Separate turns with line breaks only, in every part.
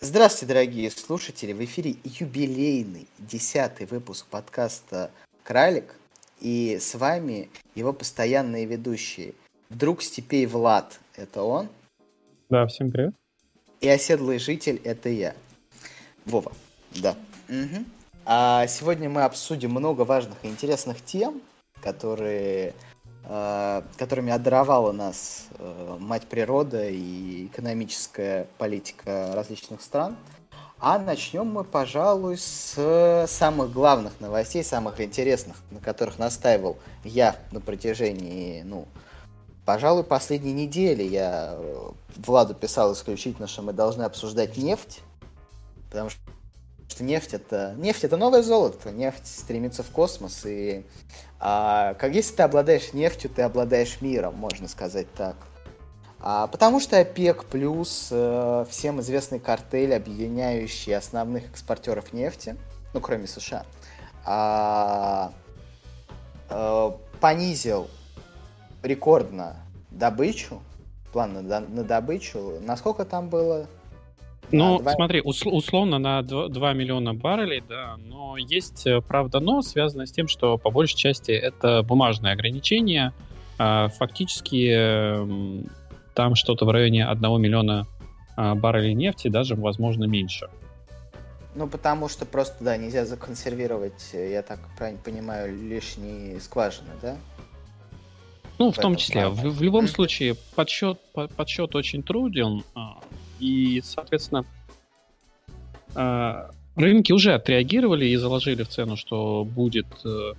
Здравствуйте, дорогие слушатели! В эфире юбилейный десятый выпуск подкаста «Кралик». И с вами его постоянные ведущие. Друг степей Влад – это он.
Да, всем привет.
И оседлый житель – это я. Вова, да. Угу. А сегодня мы обсудим много важных и интересных тем, которые которыми одаровала нас э, мать природа и экономическая политика различных стран. А начнем мы, пожалуй, с самых главных новостей, самых интересных, на которых настаивал я на протяжении, ну, пожалуй, последней недели. Я э, Владу писал исключительно, что мы должны обсуждать нефть, потому что что нефть это нефть это новое золото, нефть стремится в космос и а, как если ты обладаешь нефтью, ты обладаешь миром, можно сказать так. А, потому что ОПЕК плюс э, всем известный картель, объединяющий основных экспортеров нефти, ну кроме США, а, а, понизил рекордно добычу, план на, на добычу. Насколько там было?
Ну, да, смотри, усл- условно на 2, 2 миллиона баррелей, да, но есть, э, правда, но, связано с тем, что по большей части это бумажные ограничения. А, фактически эм, там что-то в районе 1 миллиона а, баррелей нефти, даже, возможно, меньше.
Ну, потому что просто, да, нельзя законсервировать, э, я так правильно понимаю, лишние скважины, да?
Ну, в, в том числе. В, в любом случае, подсчет, подсчет очень труден. И, соответственно, а, рынки уже отреагировали и заложили в цену, что будет э,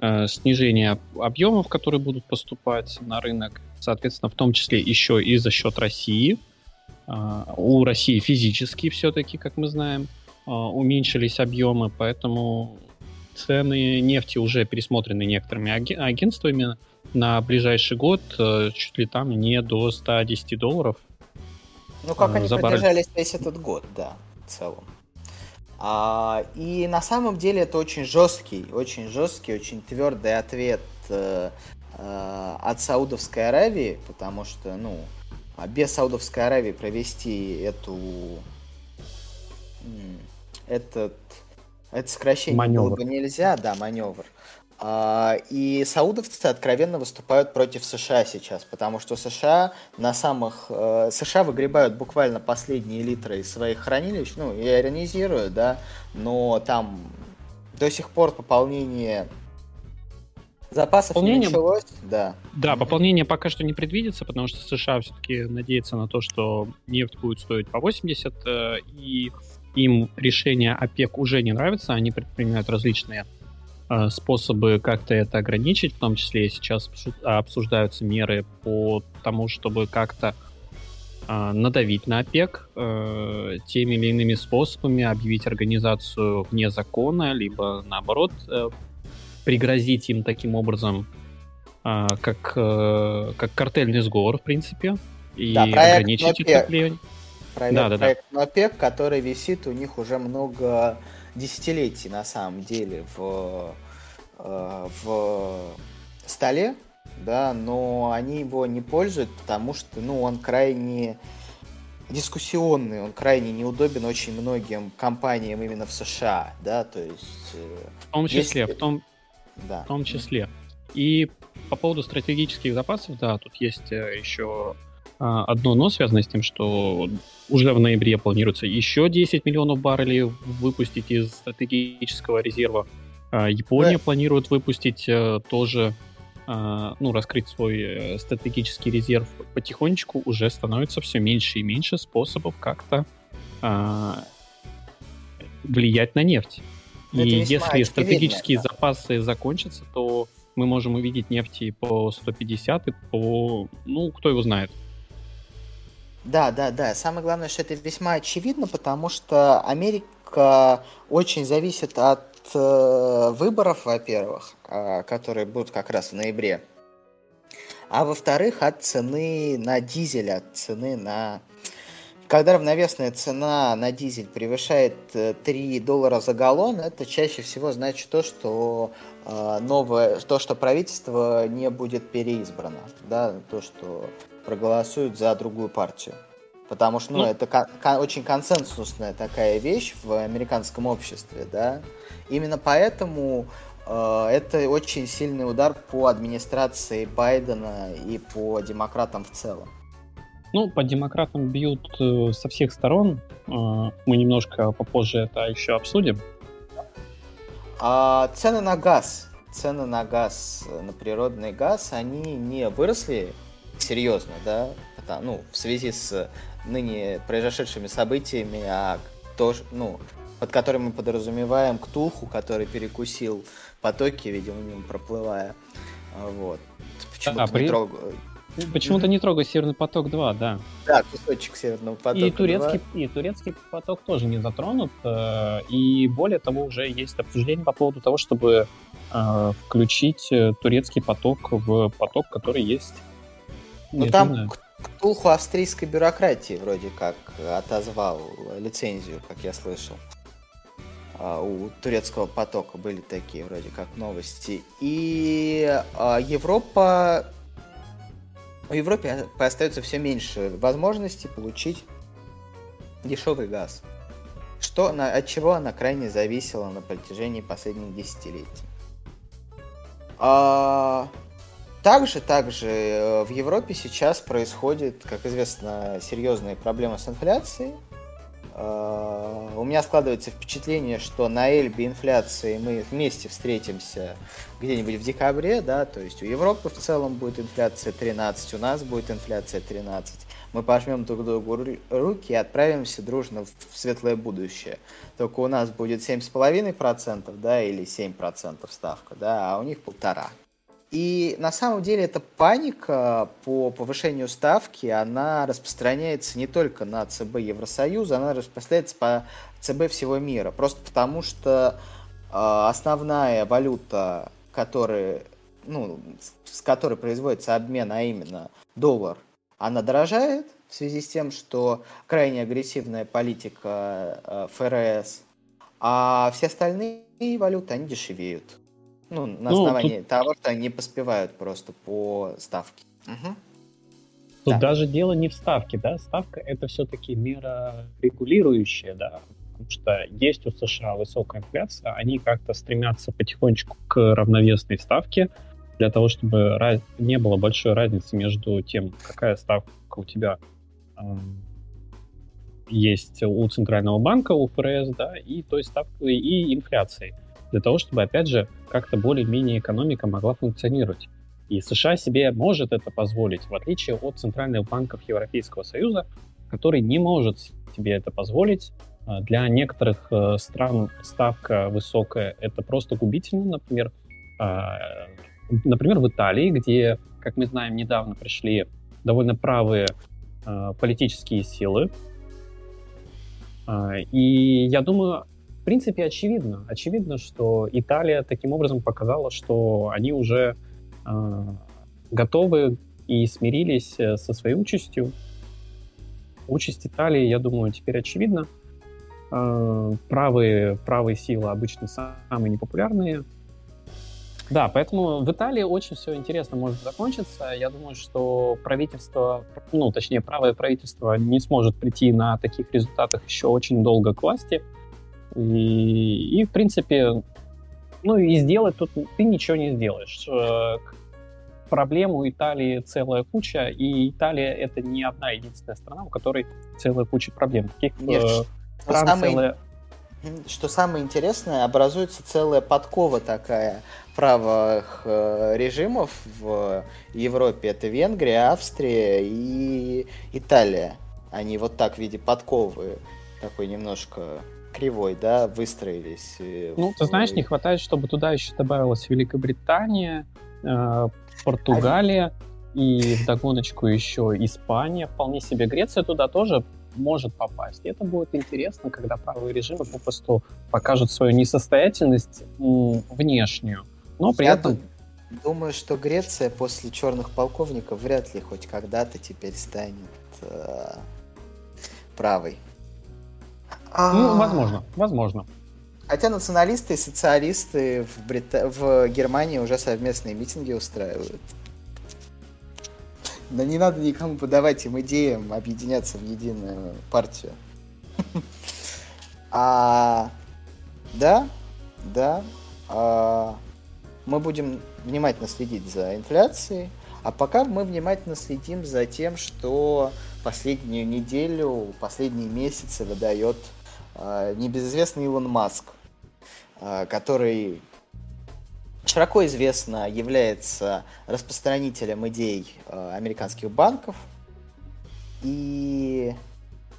э, снижение объемов, которые будут поступать на рынок, соответственно, в том числе еще и за счет России. У России физически все-таки, как мы знаем, уменьшились объемы, поэтому цены нефти уже пересмотрены некоторыми агентствами на ближайший год э, чуть ли там не до 110 долларов
ну, как они забарать. продержались весь этот год, да, в целом. А, и на самом деле это очень жесткий, очень жесткий, очень твердый ответ э, э, от Саудовской Аравии, потому что, ну, а без Саудовской Аравии провести эту этот это сокращение маневр. было бы нельзя, да, маневр. А, и саудовцы откровенно выступают против США сейчас, потому что США на самых... Э, США выгребают буквально последние литры из своих хранилищ, ну, я иронизирую, да, но там до сих пор пополнение запасов пополнение... не началось, да.
Да, пополнение пока что не предвидится, потому что США все-таки надеется на то, что нефть будет стоить по 80, э, и им решение ОПЕК уже не нравится, они предпринимают различные способы как-то это ограничить, в том числе сейчас обсуждаются меры по тому, чтобы как-то э, надавить на ОПЕК э, теми или иными способами, объявить организацию вне закона, либо наоборот пригрозить им таким образом, как, как картельный сговор, в принципе, и да, ограничить
это Проект, да, да, проект да. ОПЕК, который висит у них уже много десятилетий на самом деле в, э, в столе, да, но они его не пользуют, потому что, ну, он крайне дискуссионный, он крайне неудобен очень многим компаниям именно в США, да, то есть... Э,
в том числе, если... в том, да. в том числе. И по поводу стратегических запасов, да, тут есть э, еще одно но, связанное с тем, что уже в ноябре планируется еще 10 миллионов баррелей выпустить из стратегического резерва. А, Япония да. планирует выпустить э, тоже, а, ну, раскрыть свой э, стратегический резерв. Потихонечку уже становится все меньше и меньше способов как-то влиять на нефть. Это и если стратегические да. запасы закончатся, то мы можем увидеть нефти по 150 и по, ну, кто его знает,
да, да, да. Самое главное, что это весьма очевидно, потому что Америка очень зависит от э, выборов, во-первых, э, которые будут как раз в ноябре, а во-вторых, от цены на дизель, от цены на... Когда равновесная цена на дизель превышает 3 э, доллара за галлон, это чаще всего значит то, что э, новое, то, что правительство не будет переизбрано, да, то, что проголосуют за другую партию. Потому что, ну, ну это кон- кон- очень консенсусная такая вещь в американском обществе, да. Именно поэтому э, это очень сильный удар по администрации Байдена и по демократам в целом.
Ну, по демократам бьют э, со всех сторон. Э, мы немножко попозже это еще обсудим.
А цены на газ, цены на газ, на природный газ, они не выросли серьезно, да, это, ну, в связи с ныне произошедшими событиями, а то, ну, под которым мы подразумеваем Ктулху, который перекусил потоки, видимо, мимо проплывая. А, вот.
Почему-то а, при... трогаю. Почему-то не трогай Северный поток 2, да.
Да, кусочек Северного потока.
И турецкий, 2. и турецкий поток тоже не затронут. Э, и более того, уже есть обсуждение по поводу того, чтобы э, включить э, турецкий поток в поток, который есть.
Ну там Ктулху австрийской бюрократии вроде как отозвал лицензию, как я слышал. А, у турецкого потока были такие вроде как новости. И а, Европа... У Европе остается все меньше возможностей получить дешевый газ. Что, от чего она крайне зависела на протяжении последних десятилетий. А, также, также э, в Европе сейчас происходит, как известно, серьезные проблемы с инфляцией. А, у меня складывается впечатление, что на Эльбе инфляции мы вместе встретимся где-нибудь в декабре, да, то есть у Европы в целом будет инфляция 13, у нас будет инфляция 13. Мы пожмем друг другу руки и отправимся дружно в светлое будущее. Только у нас будет 7,5%, да, или 7% ставка, да, а у них полтора. И на самом деле эта паника по повышению ставки, она распространяется не только на ЦБ Евросоюза, она распространяется по ЦБ всего мира. Просто потому что э, основная валюта, которая, ну, с которой производится обмен, а именно доллар, она дорожает в связи с тем, что крайне агрессивная политика э, ФРС, а все остальные валюты, они дешевеют. Ну, на ну, основании тут... того, что они поспевают просто по ставке. Угу.
Тут да. даже дело не в ставке, да, ставка это все-таки мера регулирующая, да, потому что есть у США высокая инфляция, они как-то стремятся потихонечку к равновесной ставке, для того, чтобы раз... не было большой разницы между тем, какая ставка у тебя э, есть у Центрального банка, у ФРС, да, и той ставкой, и инфляцией для того, чтобы, опять же, как-то более-менее экономика могла функционировать. И США себе может это позволить, в отличие от центральных банков Европейского Союза, который не может себе это позволить. А, для некоторых э, стран ставка высокая — это просто губительно. Например, а, например, в Италии, где, как мы знаем, недавно пришли довольно правые а, политические силы. И я думаю, принципе, очевидно. Очевидно, что Италия таким образом показала, что они уже э, готовы и смирились э, со своей участью. Участь Италии, я думаю, теперь очевидна. Э, правые, правые силы обычно самые непопулярные. Да, поэтому в Италии очень все интересно может закончиться. Я думаю, что правительство, ну, точнее, правое правительство не сможет прийти на таких результатах еще очень долго к власти. И, и в принципе, ну и сделать тут ты ничего не сделаешь. Э, проблем у Италии целая куча, и Италия это не одна единственная страна, у которой целая куча проблем. Таких Нет,
э, стран самое, целая... Что самое интересное, образуется целая подкова такая правых э, режимов в Европе. Это Венгрия, Австрия и Италия. Они вот так в виде подковы такой немножко кривой, да, выстроились.
Э, ну, ты знаешь, не хватает, чтобы туда еще добавилась Великобритания, э, Португалия и в догоночку еще Испания, вполне себе Греция туда тоже может попасть. И это будет интересно, когда правые режимы попросту покажут свою несостоятельность внешнюю, но при Я этом...
Думаю, что Греция после черных полковников вряд ли хоть когда-то теперь станет э, правой.
Ну, а. возможно, возможно.
Хотя националисты и социалисты в, Брита... в Германии уже совместные митинги устраивают. Но не надо никому подавать им идеям объединяться в единую партию. А, да, да. А, мы будем внимательно следить за инфляцией, а пока мы внимательно следим за тем, что последнюю неделю, последние месяцы выдает небезызвестный Илон Маск, а, который широко известно является распространителем идей а, американских банков. И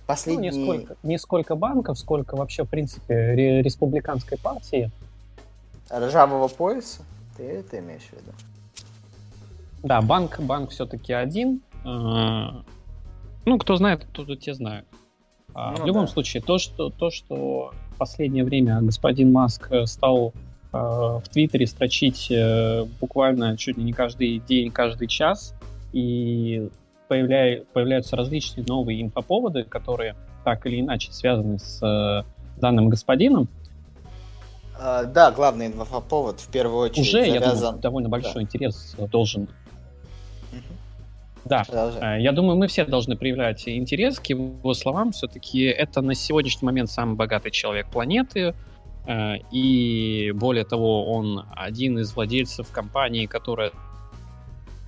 последние...
Ну, не, сколько, не сколько банков, сколько вообще, в принципе, республиканской партии.
Ржавого пояса? Ты это имеешь в виду?
Да, банк, банк все-таки один. Ну, кто знает, кто те знают. А, ну, в любом да. случае, то что, то, что в последнее время господин Маск э, стал э, в Твиттере строчить э, буквально чуть ли не каждый день, каждый час, и появляя, появляются различные новые инфоповоды, которые так или иначе связаны с э, данным господином.
А, да, главный инфоповод в первую очередь
Уже, завязан... я думаю, довольно большой да. интерес должен да, Продолжай. Э, я думаю, мы все должны проявлять интерес к его словам. Все-таки это на сегодняшний момент самый богатый человек планеты. Э, и более того, он один из владельцев компании, которая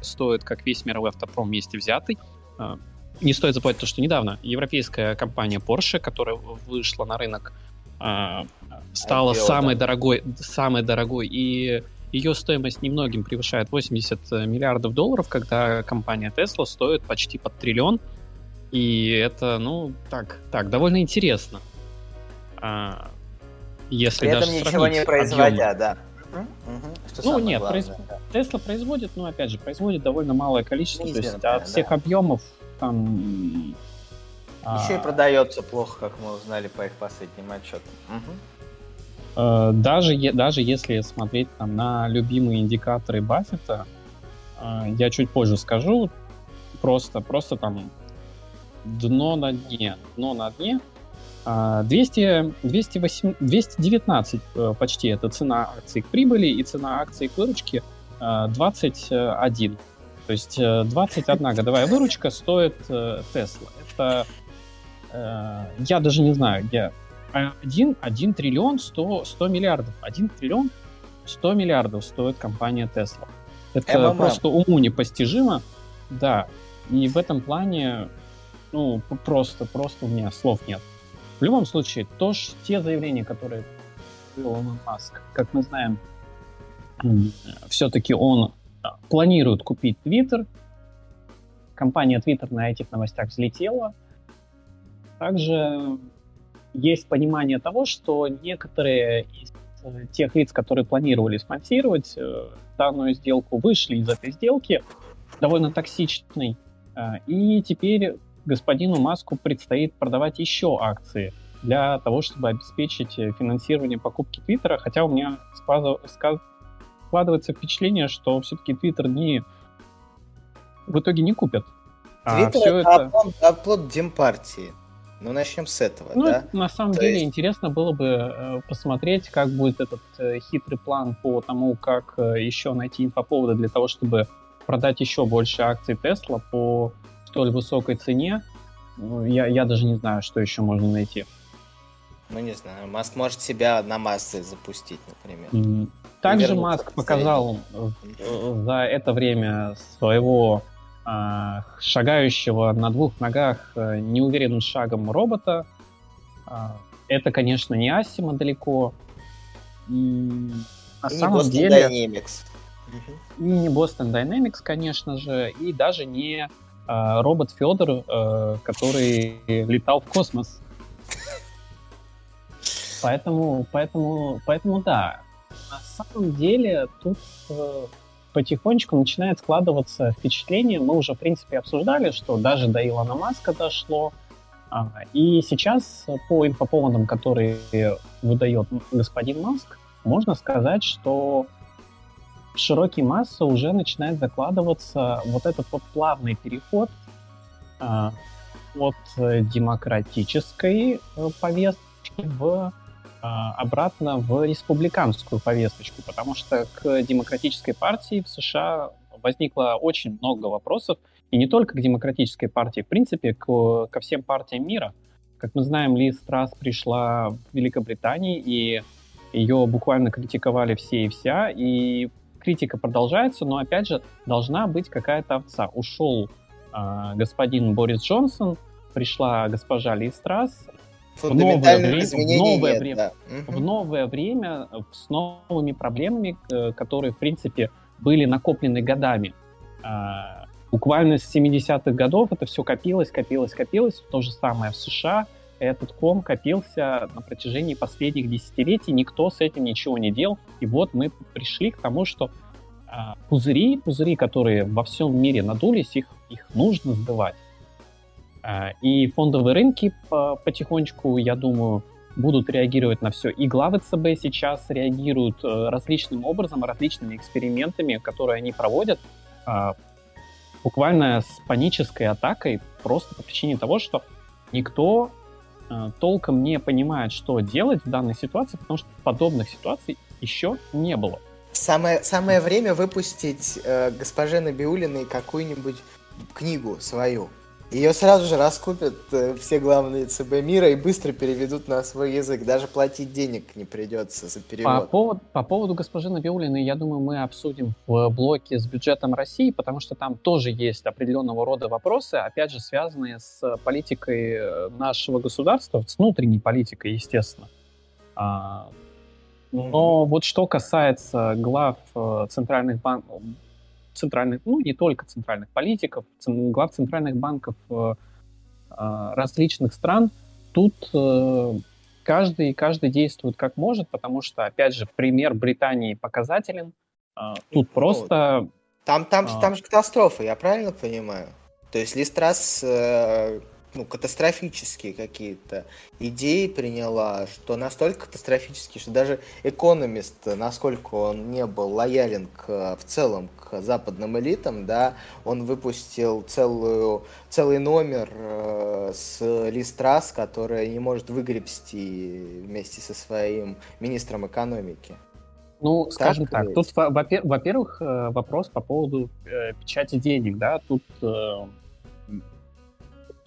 стоит как весь мировой автопром вместе взятый. Э, не стоит забывать то, что недавно европейская компания Porsche, которая вышла на рынок, стала IPO, самой да. дорогой, самой дорогой и ее стоимость немногим превышает 80 э, миллиардов долларов, когда компания Tesla стоит почти под триллион. И это, ну, так, так, довольно интересно. А, если При
этом ничего не производя, да.
Что ну нет, главное, произ... да. Tesla производит, но опять же, производит довольно малое количество, то есть от всех да. объемов там...
Еще а... и продается плохо, как мы узнали по их последним отчетам. Угу.
Э, даже, даже если смотреть там, на любимые индикаторы Баффета, э, я чуть позже скажу, просто, просто там дно на дне, дно на дне, 200, 208, 219 почти это цена акций к прибыли и цена акций к выручке 21. То есть 21 годовая выручка стоит Tesla. Это я даже не знаю, я 1, 1 триллион 100, 100 миллиардов. 1 триллион 100 миллиардов стоит компания Tesla. Это МММ. просто уму непостижимо. Да. И в этом плане, ну, просто, просто у меня слов нет. В любом случае, то, что те заявления, которые Илон Маск, как мы знаем, все-таки он а, планирует купить Twitter. Компания Twitter на этих новостях взлетела. Также есть понимание того, что некоторые из э, тех лиц, которые планировали спонсировать э, данную сделку, вышли из этой сделки довольно токсичной. Э, и теперь господину Маску предстоит продавать еще акции для того, чтобы обеспечить финансирование покупки Твиттера, хотя у меня складывается впечатление, что все-таки Твиттер не в итоге не купят.
Твиттер а это, это... оплот Демпартии. Ну, начнем с этого, ну, да?
На самом То деле есть... интересно было бы э, посмотреть, как будет этот э, хитрый план по тому, как э, еще найти инфоповоды для того, чтобы продать еще больше акций Тесла по столь высокой цене. Ну, я, я даже не знаю, что еще можно найти.
Ну, не знаю. Маск может себя на массы запустить, например.
Также Маск показал за это время своего шагающего на двух ногах э, неуверенным шагом робота. А, это, конечно, не Асима далеко.
И на и самом не деле... Dynamics.
И не Boston Dynamics, конечно же, и даже не а, робот Федор, а, который летал в космос. Поэтому, поэтому, поэтому да. На самом деле тут потихонечку начинает складываться впечатление, мы уже, в принципе, обсуждали, что даже до Илона Маска дошло, а, и сейчас по инфоповодам, которые выдает господин Маск, можно сказать, что в широкие массы уже начинает закладываться вот этот вот плавный переход а, от демократической э, повестки в обратно в республиканскую повесточку, потому что к демократической партии в США возникло очень много вопросов, и не только к демократической партии, в принципе, к, ко всем партиям мира. Как мы знаем, Ли Страс пришла в Великобритании, и ее буквально критиковали все и вся, и критика продолжается, но, опять же, должна быть какая-то овца. Ушел э, господин Борис Джонсон, пришла госпожа Ли Страс, в новое, время, в, новое нет, время, да. в новое время с новыми проблемами, э, которые, в принципе, были накоплены годами. А, буквально с 70-х годов это все копилось, копилось, копилось. То же самое в США. Этот ком копился на протяжении последних десятилетий. Никто с этим ничего не делал. И вот мы пришли к тому, что а, пузыри, пузыри, которые во всем мире надулись, их, их нужно сдавать. А, и фондовые рынки потихонечку, я думаю, будут реагировать на все. И главы ЦБ сейчас реагируют э, различным образом, различными экспериментами, которые они проводят, а, буквально с панической атакой, просто по причине того, что никто э, толком не понимает, что делать в данной ситуации, потому что подобных ситуаций еще не было.
Самое, самое время выпустить э, госпоже Набиулиной какую-нибудь книгу свою. Ее сразу же раскупят э, все главные ЦБ мира и быстро переведут на свой язык. Даже платить денег не придется за перевод.
По, поводу, по поводу госпожи Набиулиной, я думаю, мы обсудим в блоке с бюджетом России, потому что там тоже есть определенного рода вопросы, опять же, связанные с политикой э, нашего государства, с внутренней политикой, естественно. А, но вот что касается глав э, центральных банков, центральных, ну не только центральных политиков, глав центральных банков э, э, различных стран, тут э, каждый, каждый действует как может, потому что, опять же, пример Британии показателен. Тут ну, просто...
Там, там, а... там же катастрофа, я правильно понимаю? То есть Листрас ну, катастрофические какие-то идеи приняла, что настолько катастрофические, что даже экономист, насколько он не был лоялен к, в целом к западным элитам, да, он выпустил целую, целый номер э, с Листрас, которая не может выгребсти вместе со своим министром экономики.
Ну, так скажем так, тут, во-первых, э, вопрос по поводу э, печати денег, да, тут э,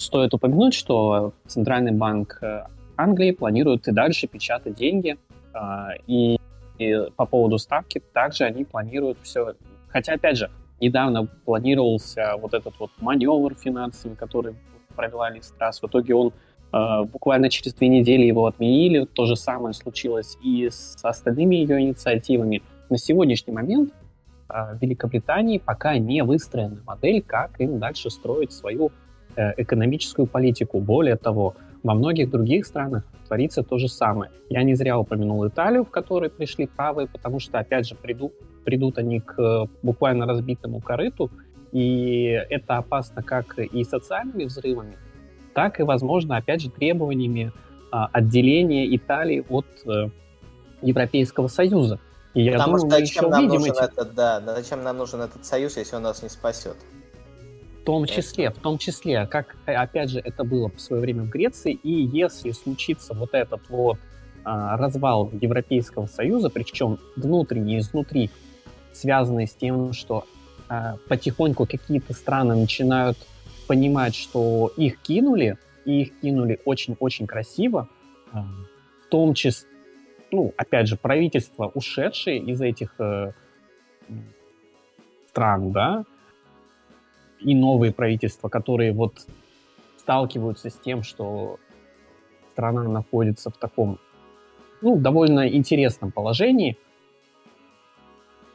Стоит упомянуть, что Центральный банк э, Англии планирует и дальше печатать деньги, а, и, и по поводу ставки также они планируют все. Хотя, опять же, недавно планировался вот этот вот маневр финансовый, который провела Листрас. В итоге он э, буквально через две недели его отменили. То же самое случилось и с остальными ее инициативами. На сегодняшний момент э, в Великобритании пока не выстроена модель, как им дальше строить свою экономическую политику. Более того, во многих других странах творится то же самое. Я не зря упомянул Италию, в которой пришли правые, потому что, опять же, придут, придут они к э, буквально разбитому корыту, и это опасно как и социальными взрывами, так и, возможно, опять же, требованиями а, отделения Италии от э, Европейского Союза.
И я Потому думаю, что зачем нам нужен эти... этот, да, зачем нам нужен этот союз, если он нас не спасет?
В том числе, в том числе, как, опять же, это было в свое время в Греции, и если случится вот этот вот а, развал Европейского Союза, причем внутренний, изнутри, связанный с тем, что а, потихоньку какие-то страны начинают понимать, что их кинули, и их кинули очень-очень красиво, а, в том числе, ну, опять же, правительства, ушедшие из этих э, стран, да, и новые правительства, которые вот сталкиваются с тем, что страна находится в таком, ну, довольно интересном положении.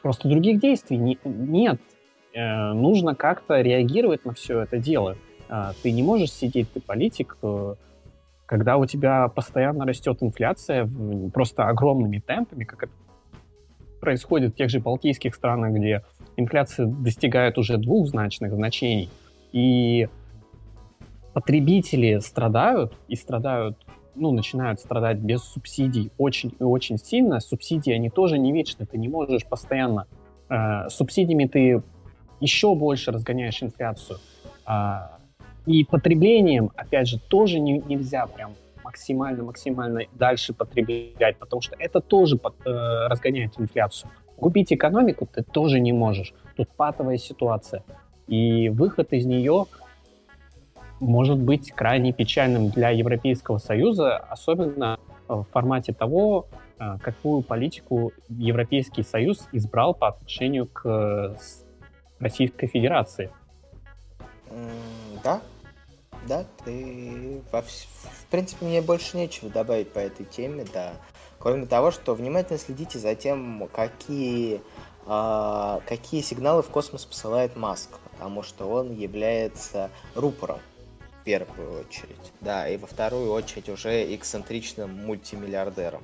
Просто других действий не, нет. Э, нужно как-то реагировать на все это дело. Э, ты не можешь сидеть, ты политик, э, когда у тебя постоянно растет инфляция просто огромными темпами, как это происходит в тех же балтийских странах, где инфляция достигает уже двухзначных значений, и потребители страдают, и страдают, ну, начинают страдать без субсидий очень и очень сильно. Субсидии, они тоже не вечны, ты не можешь постоянно... Э, субсидиями ты еще больше разгоняешь инфляцию. Э, и потреблением, опять же, тоже не, нельзя прям максимально-максимально дальше потреблять, потому что это тоже под, э, разгоняет инфляцию. Купить экономику ты тоже не можешь. Тут патовая ситуация. И выход из нее может быть крайне печальным для Европейского Союза, особенно в формате того, а, какую политику Европейский Союз избрал по отношению к Российской Федерации.
Да, да, ты в принципе мне больше нечего добавить по этой теме, да. Кроме того, что внимательно следите за тем, какие э, какие сигналы в космос посылает Маск, потому что он является рупором в первую очередь, да, и во вторую очередь уже эксцентричным мультимиллиардером.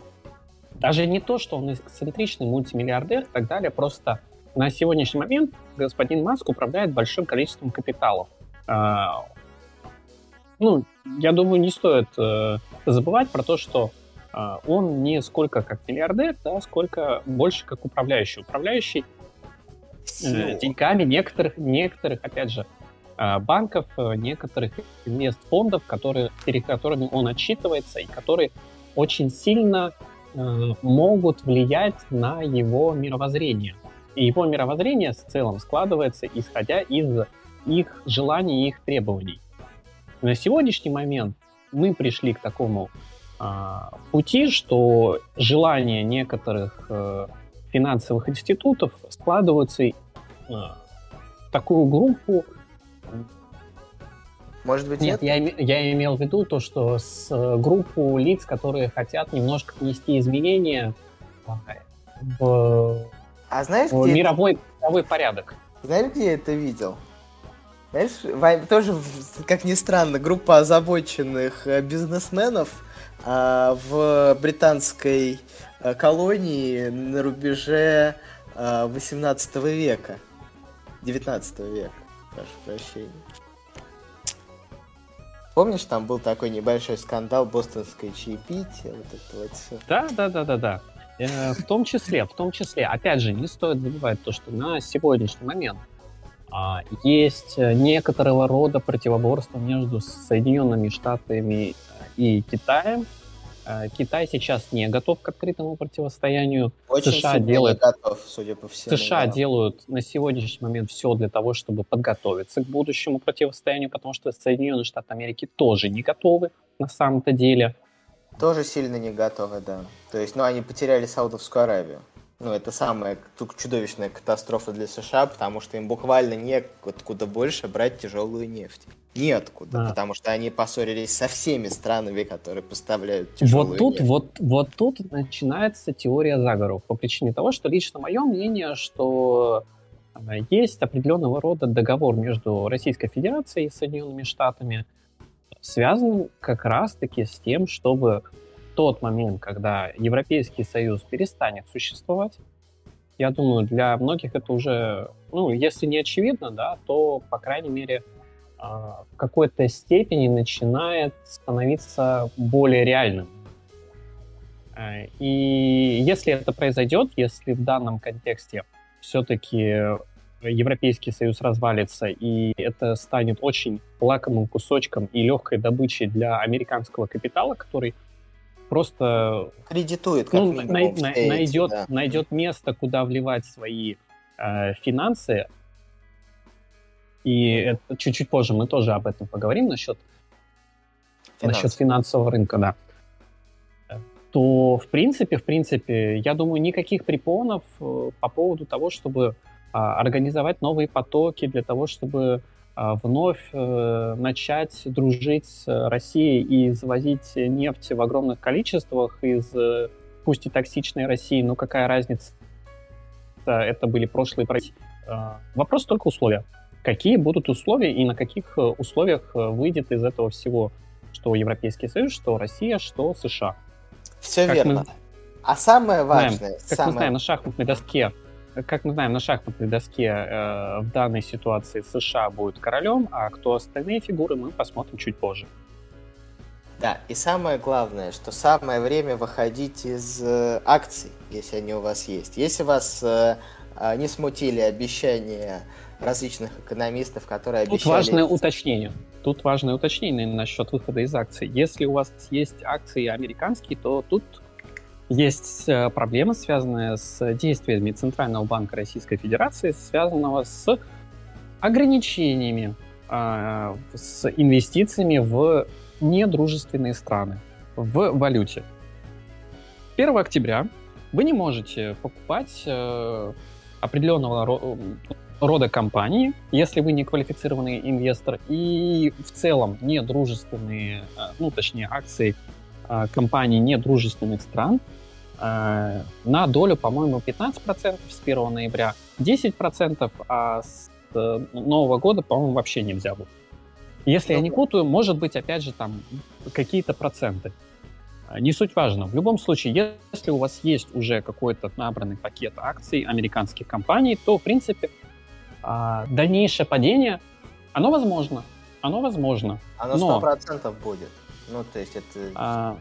Даже не то, что он эксцентричный мультимиллиардер и так далее, просто на сегодняшний момент господин Маск управляет большим количеством капиталов. А, ну, я думаю, не стоит э, забывать про то, что он не сколько как миллиардер, да, сколько больше как управляющий. Управляющий э, деньгами некоторых, некоторых, опять же, э, банков, э, некоторых мест фондов, которые, перед которыми он отчитывается и которые очень сильно э, могут влиять на его мировоззрение. И его мировоззрение в целом складывается, исходя из их желаний и их требований. На сегодняшний момент мы пришли к такому а, пути, что желания некоторых а, финансовых институтов складываются а, в такую группу.
Может быть,
нет? Нет, я, я имел в виду то, что с э, группу лиц, которые хотят немножко внести изменения в
а знаешь,
где мировой, мировой порядок.
Знаешь, где я это видел? Знаешь, тоже, как ни странно, группа озабоченных э, бизнесменов а, в британской а, колонии на рубеже а, 18 века. 19 века, прошу прощения. Помнишь, там был такой небольшой скандал бостонской чаепитие, вот это вот все.
Да, да, да, да, да. Э, в том числе, в том числе, опять же, не стоит забывать то, что на сегодняшний момент есть некоторого рода противоборство между Соединенными Штатами э, и Китаем. Э, Китай сейчас не готов к открытому противостоянию.
Очень США делают, готов, судя по всему.
США да. делают на сегодняшний момент все для того, чтобы подготовиться к будущему противостоянию, потому что Соединенные Штаты Америки тоже не готовы на самом-то деле.
Тоже сильно не готовы, да. То есть, ну, они потеряли Саудовскую Аравию. Ну, это самая чудовищная катастрофа для США, потому что им буквально неоткуда больше брать тяжелую нефть. Неоткуда, а. потому что они поссорились со всеми странами, которые поставляют тяжелую
вот тут,
нефть.
Вот, вот тут начинается теория заговоров. По причине того, что лично мое мнение, что э, есть определенного рода договор между Российской Федерацией и Соединенными Штатами, связан как раз-таки с тем, чтобы тот момент, когда Европейский Союз перестанет существовать, я думаю, для многих это уже, ну, если не очевидно, да, то, по крайней мере, а, в какой-то степени начинает становиться более реальным. Э, и если это произойдет, если в данном контексте все-таки Европейский Союз развалится, и это станет очень лакомым кусочком и легкой добычей для американского капитала, который просто
кредитует,
как ну, минимум, на, на, найдет, да. найдет место, куда вливать свои э, финансы. И это чуть-чуть позже мы тоже об этом поговорим насчет, насчет финансового рынка, да. То в принципе, в принципе, я думаю, никаких препонов э, по поводу того, чтобы а, организовать новые потоки для того, чтобы вновь э, начать дружить с Россией и завозить нефть в огромных количествах из э, пусть и токсичной России, но какая разница? Это были прошлые а, Вопрос только условия. Какие будут условия и на каких э, условиях выйдет из этого всего, что Европейский Союз, что Россия, что США?
Все как верно. Мы... А самое важное... Знаем,
как
самое...
мы знаем, на шахматной доске как мы знаем, на шахматной доске э, в данной ситуации США будет королем, а кто остальные фигуры, мы посмотрим чуть позже.
Да, и самое главное, что самое время выходить из э, акций, если они у вас есть. Если вас э, э не смутили обещания различных экономистов, которые обещали...
Тут важное уточнение. Тут важное уточнение насчет выхода из акций. Если у вас есть акции американские, то тут есть э, проблема, связанная с действиями Центрального банка Российской Федерации, связанного с ограничениями а, с инвестициями в недружественные страны в валюте. 1 октября вы не можете покупать э, определенного рода компании, если вы не квалифицированный инвестор, и в целом недружественные, э, ну, точнее, акции э, компаний недружественных стран э, на долю, по-моему, 15% с 1 ноября, 10%, а с Нового года, по-моему, вообще нельзя будет. Если я не путаю, может быть, опять же, там какие-то проценты. Не суть важно. В любом случае, если у вас есть уже какой-то набранный пакет акций американских компаний, то, в принципе, а, дальнейшее падение, оно возможно. Оно возможно.
Оно сто процентов будет. Ну, то есть это... А,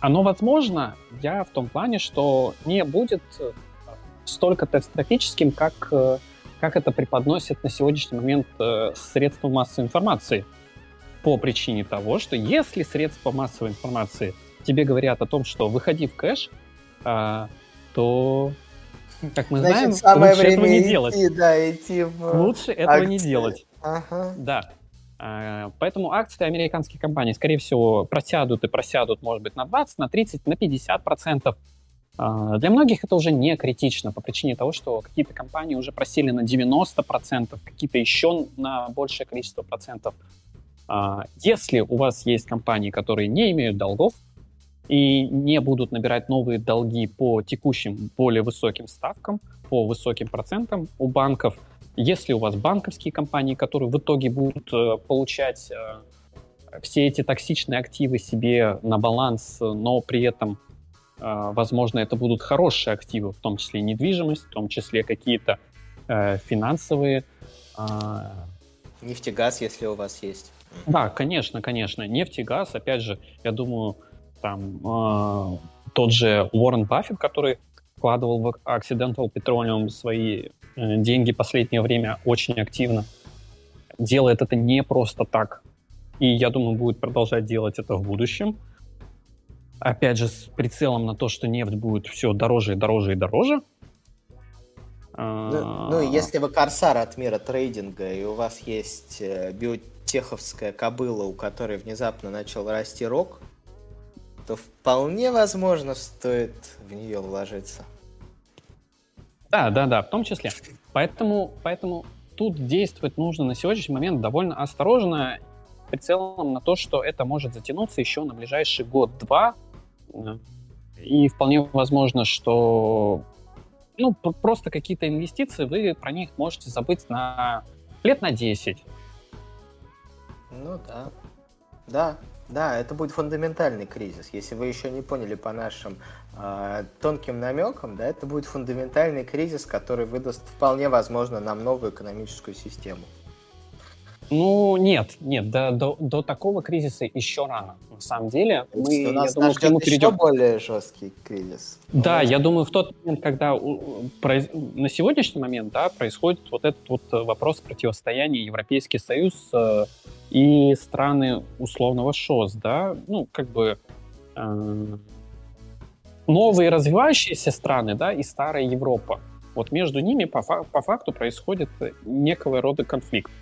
оно возможно, я в том плане, что не будет столько катастрофическим, как, э, как это преподносит на сегодняшний момент э, средства массовой информации. По причине того, что если средства массовой информации тебе говорят о том, что выходи в кэш, а, то как мы Значит, знаем, лучше этого не идти, делать.
Да, идти в
лучше этого акции. не делать. Ага. Да. А, поэтому акции американских компаний, скорее всего, просядут и просядут, может быть, на 20, на 30, на 50 процентов. А, для многих это уже не критично по причине того, что какие-то компании уже просели на 90 процентов, какие-то еще на большее количество процентов. А, если у вас есть компании, которые не имеют долгов, и не будут набирать новые долги по текущим более высоким ставкам, по высоким процентам у банков. Если у вас банковские компании, которые в итоге будут э, получать э, все эти токсичные активы себе на баланс, но при этом, э, возможно, это будут хорошие активы, в том числе недвижимость, в том числе какие-то финансовые.
Нефтегаз, если у вас есть.
Да, конечно, конечно. Нефть и газ, опять же, я думаю, там э, тот же Уоррен Баффет, который вкладывал в Occidental Petroleum свои э, деньги последнее время очень активно, делает это не просто так. И я думаю, будет продолжать делать это в будущем. Опять же, с прицелом на то, что нефть будет все дороже и дороже и дороже.
Ну, ну если вы корсар от мира трейдинга, и у вас есть э, биотеховская кобыла, у которой внезапно начал расти рок, то вполне возможно стоит в нее вложиться.
Да, да, да, в том числе. Поэтому, поэтому тут действовать нужно на сегодняшний момент довольно осторожно, прицелом на то, что это может затянуться еще на ближайший год-два. И вполне возможно, что ну, просто какие-то инвестиции, вы про них можете забыть на лет на 10.
Ну да. Да, да, это будет фундаментальный кризис. Если вы еще не поняли по нашим э, тонким намекам, да, это будет фундаментальный кризис, который выдаст вполне возможно нам новую экономическую систему.
Ну, нет, нет, до, до, до такого кризиса еще рано. На самом деле,
мы, у нас, я думаю, к нему перейдем. еще более жесткий кризис.
Да, я думаю, в тот момент, когда на сегодняшний момент, да, происходит вот этот вот вопрос противостояния Европейский Союз э, и страны условного ШОС, да, ну, как бы э, новые развивающиеся страны, да, и старая Европа. Вот между ними по, по факту происходит некого рода конфликт.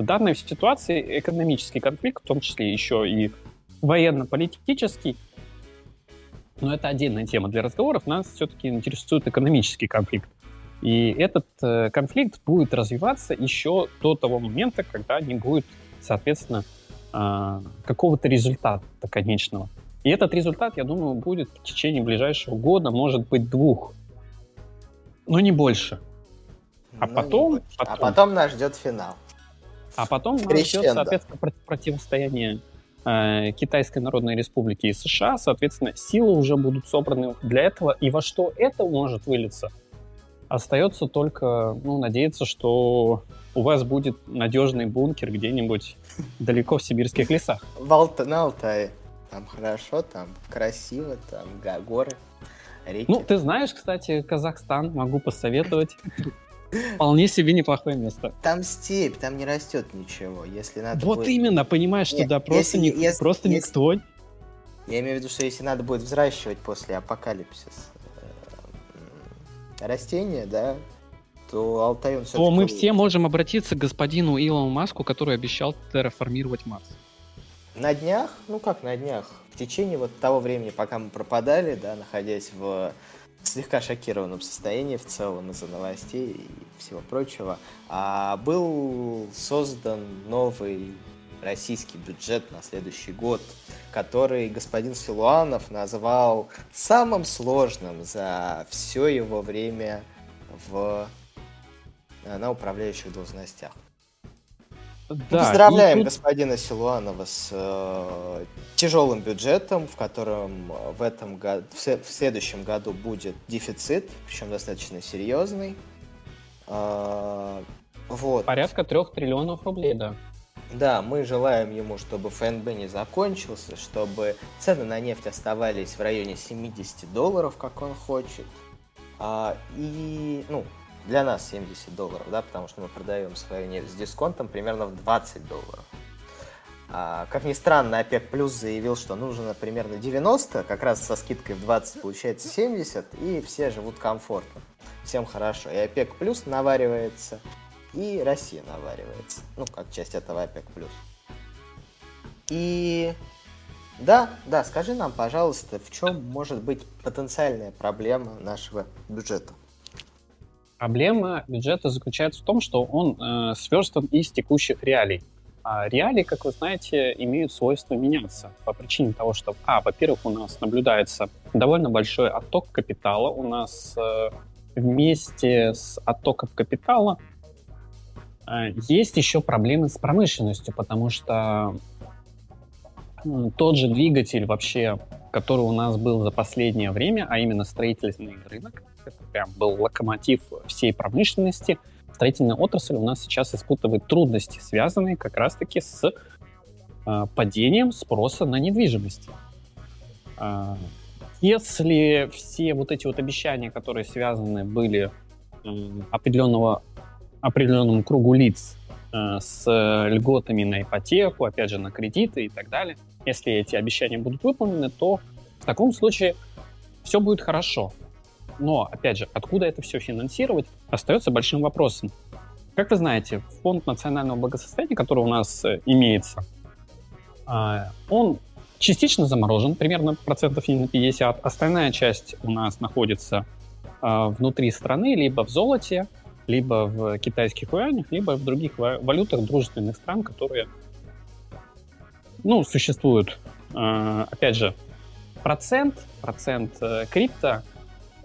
В данной ситуации экономический конфликт, в том числе еще и военно-политический, но это отдельная тема для разговоров, нас все-таки интересует экономический конфликт. И этот э, конфликт будет развиваться еще до того момента, когда не будет, соответственно, э, какого-то результата конечного. И этот результат, я думаю, будет в течение ближайшего года, может быть, двух. Но не больше. А,
ну,
потом,
не потом... А потом нас ждет финал.
А потом нас ждет, соответственно, противостояние э, Китайской Народной Республики и США. Соответственно, силы уже будут собраны для этого. И во что это может вылиться, остается только ну, надеяться, что у вас будет надежный бункер где-нибудь далеко в сибирских лесах.
В Алта, на Алтае. Там хорошо, там красиво, там горы, реки.
Ну, ты знаешь, кстати, Казахстан, могу посоветовать. Вполне себе неплохое место.
Там степь, там не растет ничего. Если надо
вот будет... именно, понимаешь, что да, просто, если, ни... если, просто если... никто.
Я имею в виду, что если надо будет взращивать после апокалипсиса э, растения, да, то Алтай он
То мы все можем обратиться к господину Илону Маску, который обещал терраформировать Марс.
На днях, ну как на днях, в течение вот того времени, пока мы пропадали, да, находясь в слегка шокированном состоянии в целом из-за новостей и всего прочего, а был создан новый российский бюджет на следующий год, который господин Силуанов назвал самым сложным за все его время в, на управляющих должностях. Да, Поздравляем тут... господина Силуанова с э, тяжелым бюджетом, в котором в этом году, в, в следующем году будет дефицит, причем достаточно серьезный.
Э, вот. Порядка трех триллионов рублей, да.
Да, мы желаем ему, чтобы ФНБ не закончился, чтобы цены на нефть оставались в районе 70 долларов, как он хочет. А, и, ну, для нас 70 долларов, да, потому что мы продаем свою нефть с дисконтом примерно в 20 долларов. А, как ни странно, ОПЕК Плюс заявил, что нужно примерно 90, как раз со скидкой в 20 получается 70, и все живут комфортно. Всем хорошо. И ОПЕК Плюс наваривается, и Россия наваривается. Ну, как часть этого ОПЕК Плюс. И да, да, скажи нам, пожалуйста, в чем может быть потенциальная проблема нашего бюджета?
Проблема бюджета заключается в том, что он э, сверстан из текущих реалий. А реалии, как вы знаете, имеют свойство меняться по причине того, что, а, во-первых, у нас наблюдается довольно большой отток капитала. У нас э, вместе с оттоком капитала э, есть еще проблемы с промышленностью, потому что тот же двигатель вообще, который у нас был за последнее время, а именно строительный рынок, это прям был локомотив всей промышленности. Строительная отрасль у нас сейчас испытывает трудности, связанные как раз-таки с э, падением спроса на недвижимость. Э, если все вот эти вот обещания, которые связаны были э, определенного, определенному кругу лиц э, с льготами на ипотеку, опять же, на кредиты и так далее, если эти обещания будут выполнены, то в таком случае все будет хорошо. Но, опять же, откуда это все финансировать, остается большим вопросом. Как вы знаете, фонд национального благосостояния, который у нас э, имеется, а, он частично заморожен, примерно процентов на 50. Остальная часть у нас находится а, внутри страны, либо в золоте, либо в китайских юанях, либо в других валютах дружественных стран, которые ну, существуют. А, опять же, процент, процент э, крипто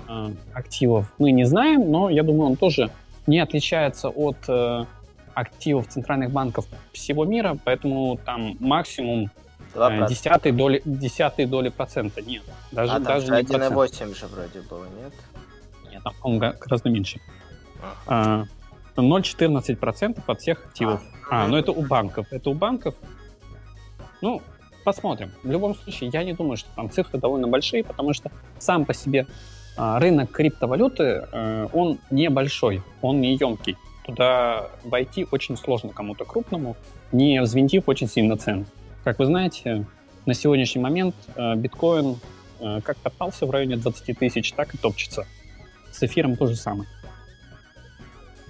Э, активов мы не знаем, но я думаю, он тоже не отличается от э, активов центральных банков всего мира, поэтому там максимум э, десятой доли, десятой доли процента нет.
Даже, а, даже не 1,8 же вроде было, нет?
Нет, там, по-моему, гораздо меньше. А. 0,14% от всех активов. А, а, ну это у банков. Это у банков. Ну, посмотрим. В любом случае, я не думаю, что там цифры довольно большие, потому что сам по себе рынок криптовалюты, э, он небольшой, он не емкий. Туда войти очень сложно кому-то крупному, не взвинтив очень сильно цены. Как вы знаете, на сегодняшний момент э, биткоин э, как топтался в районе 20 тысяч, так и топчется. С эфиром то же самое.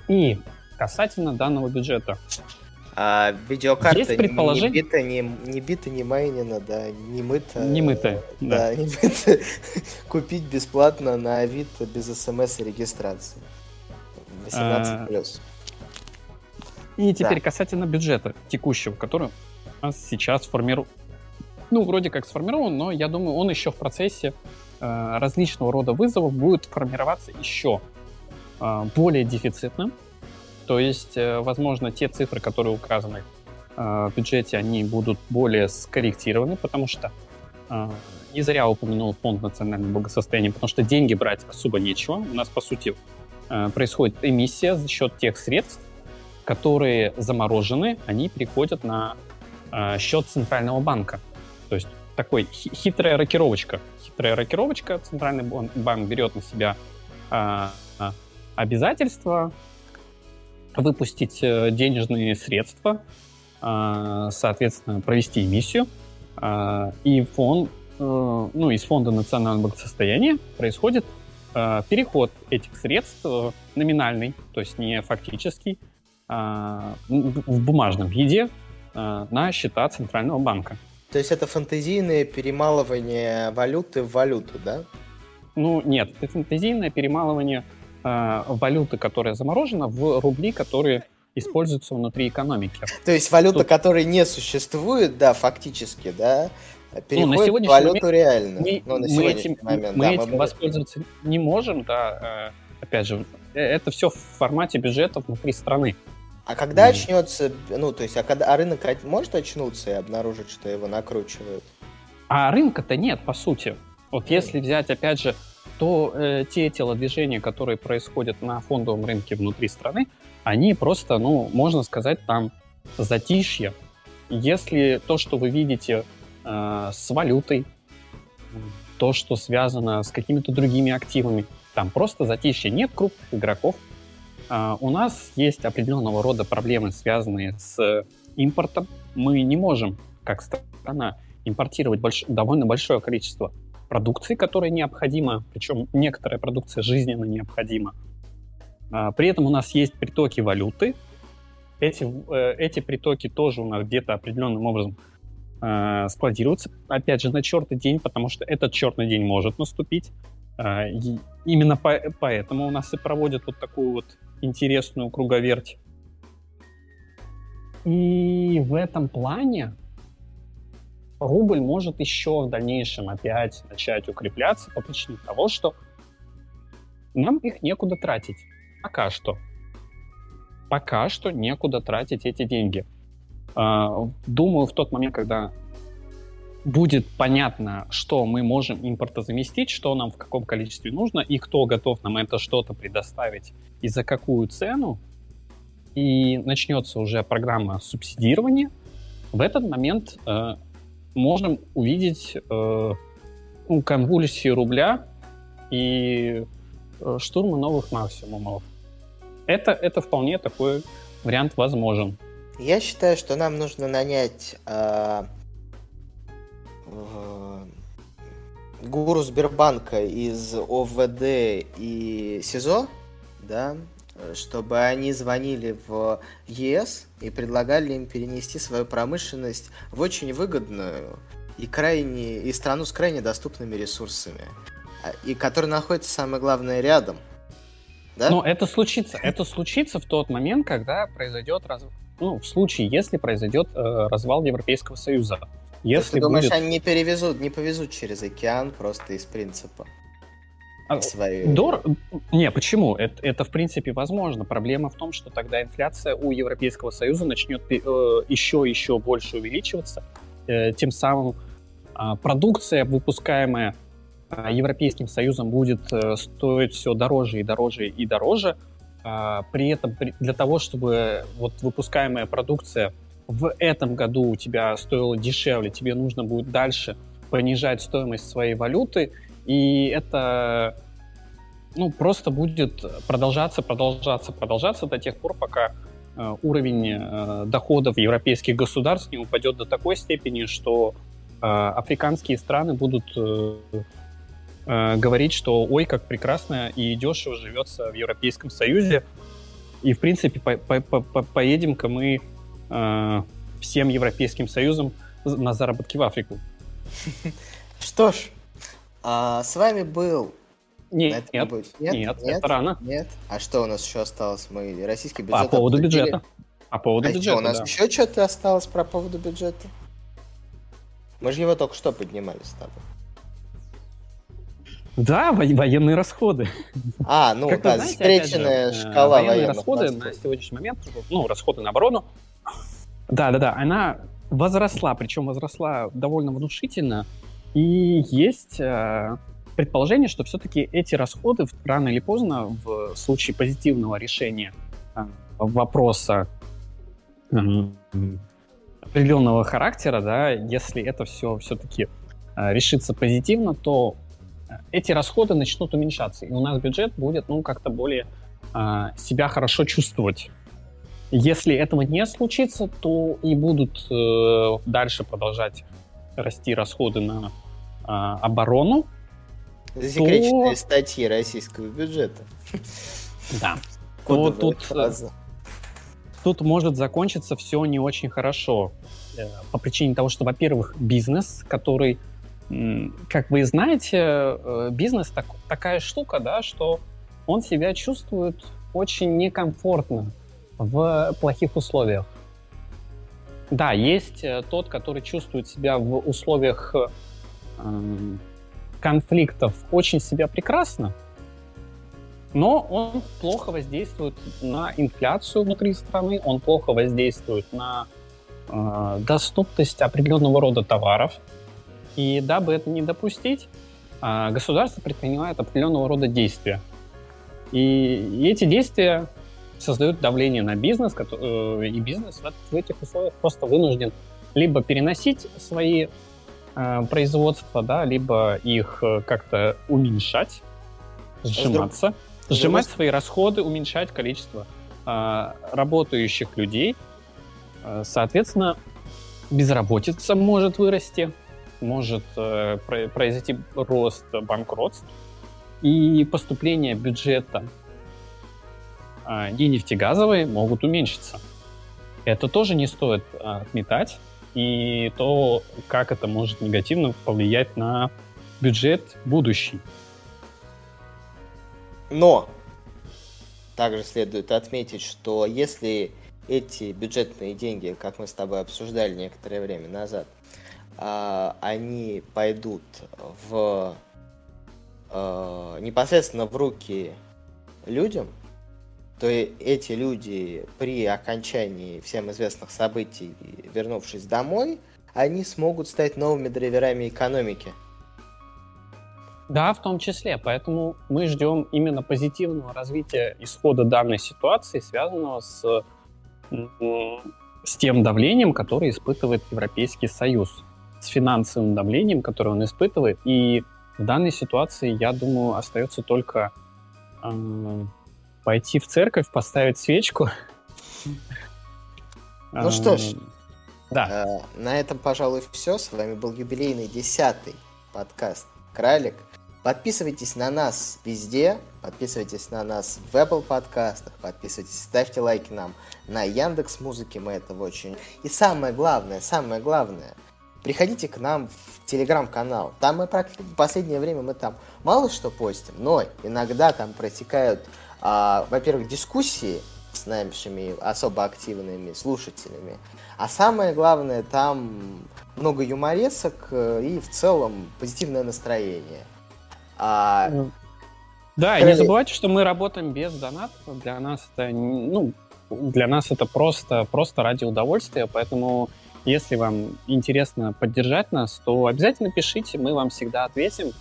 И касательно данного бюджета.
А видеокарта Есть предположение? не бита, не, не бита, не майнина, да, не мыта.
Не мытая,
да. да. не мыта. Купить бесплатно на Авито без смс и регистрации. 18 плюс.
И теперь да. касательно бюджета текущего, который у нас сейчас формирует. Ну, вроде как сформирован, но я думаю, он еще в процессе э, различного рода вызовов будет формироваться еще э, более дефицитным, то есть, э, возможно, те цифры, которые указаны э, в бюджете, они будут более скорректированы, потому что э, не зря упомянул фонд национального благосостояния, потому что деньги брать особо нечего. У нас, по сути, происходит эмиссия за счет тех средств, которые заморожены, они переходят на счет Центрального банка. То есть такой хитрая рокировочка. Хитрая рокировочка. Центральный банк берет на себя обязательства, выпустить э, денежные средства, а, соответственно, провести эмиссию, а, и фонд, э, ну, из фонда национального благосостояния происходит э, переход этих средств э, номинальный, то есть не фактический, в бумажном виде на счета Центрального банка.
То есть это фантазийное перемалывание валюты в валюту, да?
Ну, нет, это фантазийное перемалывание э, валюты, которая заморожена, в рубли, которые используются внутри экономики.
То есть валюта, Тут... которая не существует, да, фактически, да, переходит ну, на в валюту момент реально.
Мы,
ну, на
мы этим, момент, мы да, этим мы воспользоваться не можем, да, э, опять же, э, это все в формате бюджета внутри страны.
А когда mm. очнется, ну, то есть, а, когда, а рынок может очнуться и обнаружить, что его накручивают?
А рынка-то нет, по сути. Вот mm. если взять, опять же, то э, те телодвижения, которые происходят на фондовом рынке внутри страны, они просто, ну, можно сказать, там затишье. Если то, что вы видите э, с валютой, то, что связано с какими-то другими активами, там просто затишье. Нет крупных игроков, Uh, у нас есть определенного рода проблемы, связанные с импортом. Мы не можем, как страна, импортировать больш... довольно большое количество продукции, которая необходима, причем некоторая продукция жизненно необходима. Uh, при этом у нас есть притоки валюты. Эти, uh, эти притоки тоже у нас где-то определенным образом э, складируются, опять же, на черный день, потому что этот черный день может наступить. Э, именно по, поэтому у нас и проводят вот такую вот интересную круговерть. И в этом плане рубль может еще в дальнейшем опять начать укрепляться по причине того, что нам их некуда тратить. Пока что. Пока что некуда тратить эти деньги. А, думаю, в тот момент, когда будет понятно, что мы можем импортозаместить, что нам в каком количестве нужно и кто готов нам это что-то предоставить и за какую цену, и начнется уже программа субсидирования, в этот момент э, можем увидеть э, ну, конвульсии рубля и э, штурмы новых максимумов. Это, это вполне такой вариант возможен.
Я считаю, что нам нужно нанять э, гуру Сбербанка из ОВД и СИЗО, да, чтобы они звонили в ЕС и предлагали им перенести свою промышленность в очень выгодную и крайне и страну с крайне доступными ресурсами, а, и которая находится самое главное рядом.
Да? Но это случится, это случится в тот момент, когда произойдет раз, ну в случае, если произойдет э, развал Европейского Союза.
Если ты думаешь, будет... они не перевезут, не повезут через океан просто из принципа?
А, свою... Дор... Не, почему? Это, это в принципе возможно. Проблема в том, что тогда инфляция у Европейского Союза начнет э, еще еще больше увеличиваться. Э, тем самым э, продукция, выпускаемая э, Европейским Союзом, будет э, стоить все дороже и дороже и дороже. Э, при этом при, для того, чтобы вот выпускаемая продукция в этом году у тебя стоило дешевле, тебе нужно будет дальше понижать стоимость своей валюты, и это ну, просто будет продолжаться, продолжаться, продолжаться до тех пор, пока э, уровень э, доходов европейских государств не упадет до такой степени, что э, африканские страны будут говорить, что ой, как прекрасно и дешево живется в Европейском Союзе, и, в принципе, по по по поедем-ка мы всем Европейским Союзом на заработки в Африку.
Что ж, а, с вами был...
Нет, нет, нет, нет, нет, это рано.
Нет. А что у нас еще осталось? Мы российский бюджет
По поводу обсудили. бюджета.
По поводу а бюджета, что, у нас да. еще что-то осталось про поводу бюджета? Мы же его только что поднимали с тобой.
Да, во- военные расходы.
А, ну как да, засекреченная шкала
военные расходы на сегодняшний момент, ну, расходы на оборону, да, да, да. Она возросла, причем возросла довольно внушительно. И есть э, предположение, что все-таки эти расходы рано или поздно в случае позитивного решения э, вопроса э, определенного характера, да, если это все все-таки э, решится позитивно, то эти расходы начнут уменьшаться, и у нас бюджет будет, ну, как-то более себя хорошо чувствовать. Если этого не случится, то и будут дальше продолжать расти расходы на э, оборону.
засекреченные то... статьи российского бюджета.
Да. То тут, тут может закончиться все не очень хорошо. Э, по причине того, что, во-первых, бизнес, который, как вы знаете, э, бизнес так, такая штука, да, что он себя чувствует очень некомфортно в плохих условиях. Да, есть э, тот, который чувствует себя в условиях э, конфликтов очень себя прекрасно, но он плохо воздействует на инфляцию внутри страны, он плохо воздействует на э, доступность определенного рода товаров. И дабы это не допустить, э, государство предпринимает определенного рода действия. И эти действия создают давление на бизнес, э, и бизнес в этих условиях просто вынужден либо переносить свои производства, да, либо их э, как-то уменьшать, сжиматься, сжимать свои расходы, уменьшать количество работающих людей. Соответственно, безработица может вырасти, может произойти рост банкротств, и поступление бюджета и нефтегазовые могут уменьшиться. Это тоже не стоит отметать, и то, как это может негативно повлиять на бюджет будущий.
Но также следует отметить, что если эти бюджетные деньги, как мы с тобой обсуждали некоторое время назад, а, они пойдут в непосредственно в руки людям, то эти люди при окончании всем известных событий, вернувшись домой, они смогут стать новыми драйверами экономики.
Да, в том числе. Поэтому мы ждем именно позитивного развития исхода данной ситуации, связанного с, с тем давлением, которое испытывает Европейский Союз, с финансовым давлением, которое он испытывает. И в данной ситуации, я думаю, остается только пойти в церковь, поставить свечку.
Ну что ж, да. Э, на этом, пожалуй, все. С вами был юбилейный десятый подкаст «Кралик». Подписывайтесь на нас везде, подписывайтесь на нас в Apple подкастах, подписывайтесь, ставьте лайки нам на Яндекс Музыке, мы этого очень... И самое главное, самое главное, приходите к нам в телеграм-канал. Там мы в последнее время мы там мало что постим, но иногда там протекают а, во-первых, дискуссии с нашими особо активными слушателями, а самое главное, там много юморесок э, и в целом позитивное настроение.
А... Ну, да, и не забывайте, что мы работаем без донатов. Для нас это, ну, для нас это просто, просто ради удовольствия, поэтому если вам интересно поддержать нас, то обязательно пишите, мы вам всегда ответим.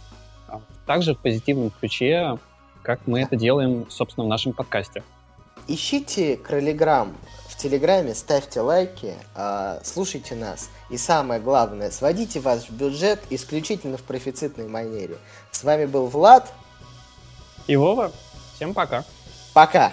А, также в позитивном ключе как мы это делаем, собственно, в нашем подкасте.
Ищите Кролиграм в Телеграме, ставьте лайки, а, слушайте нас. И самое главное, сводите ваш бюджет исключительно в профицитной манере. С вами был Влад.
И Вова. Всем пока.
Пока.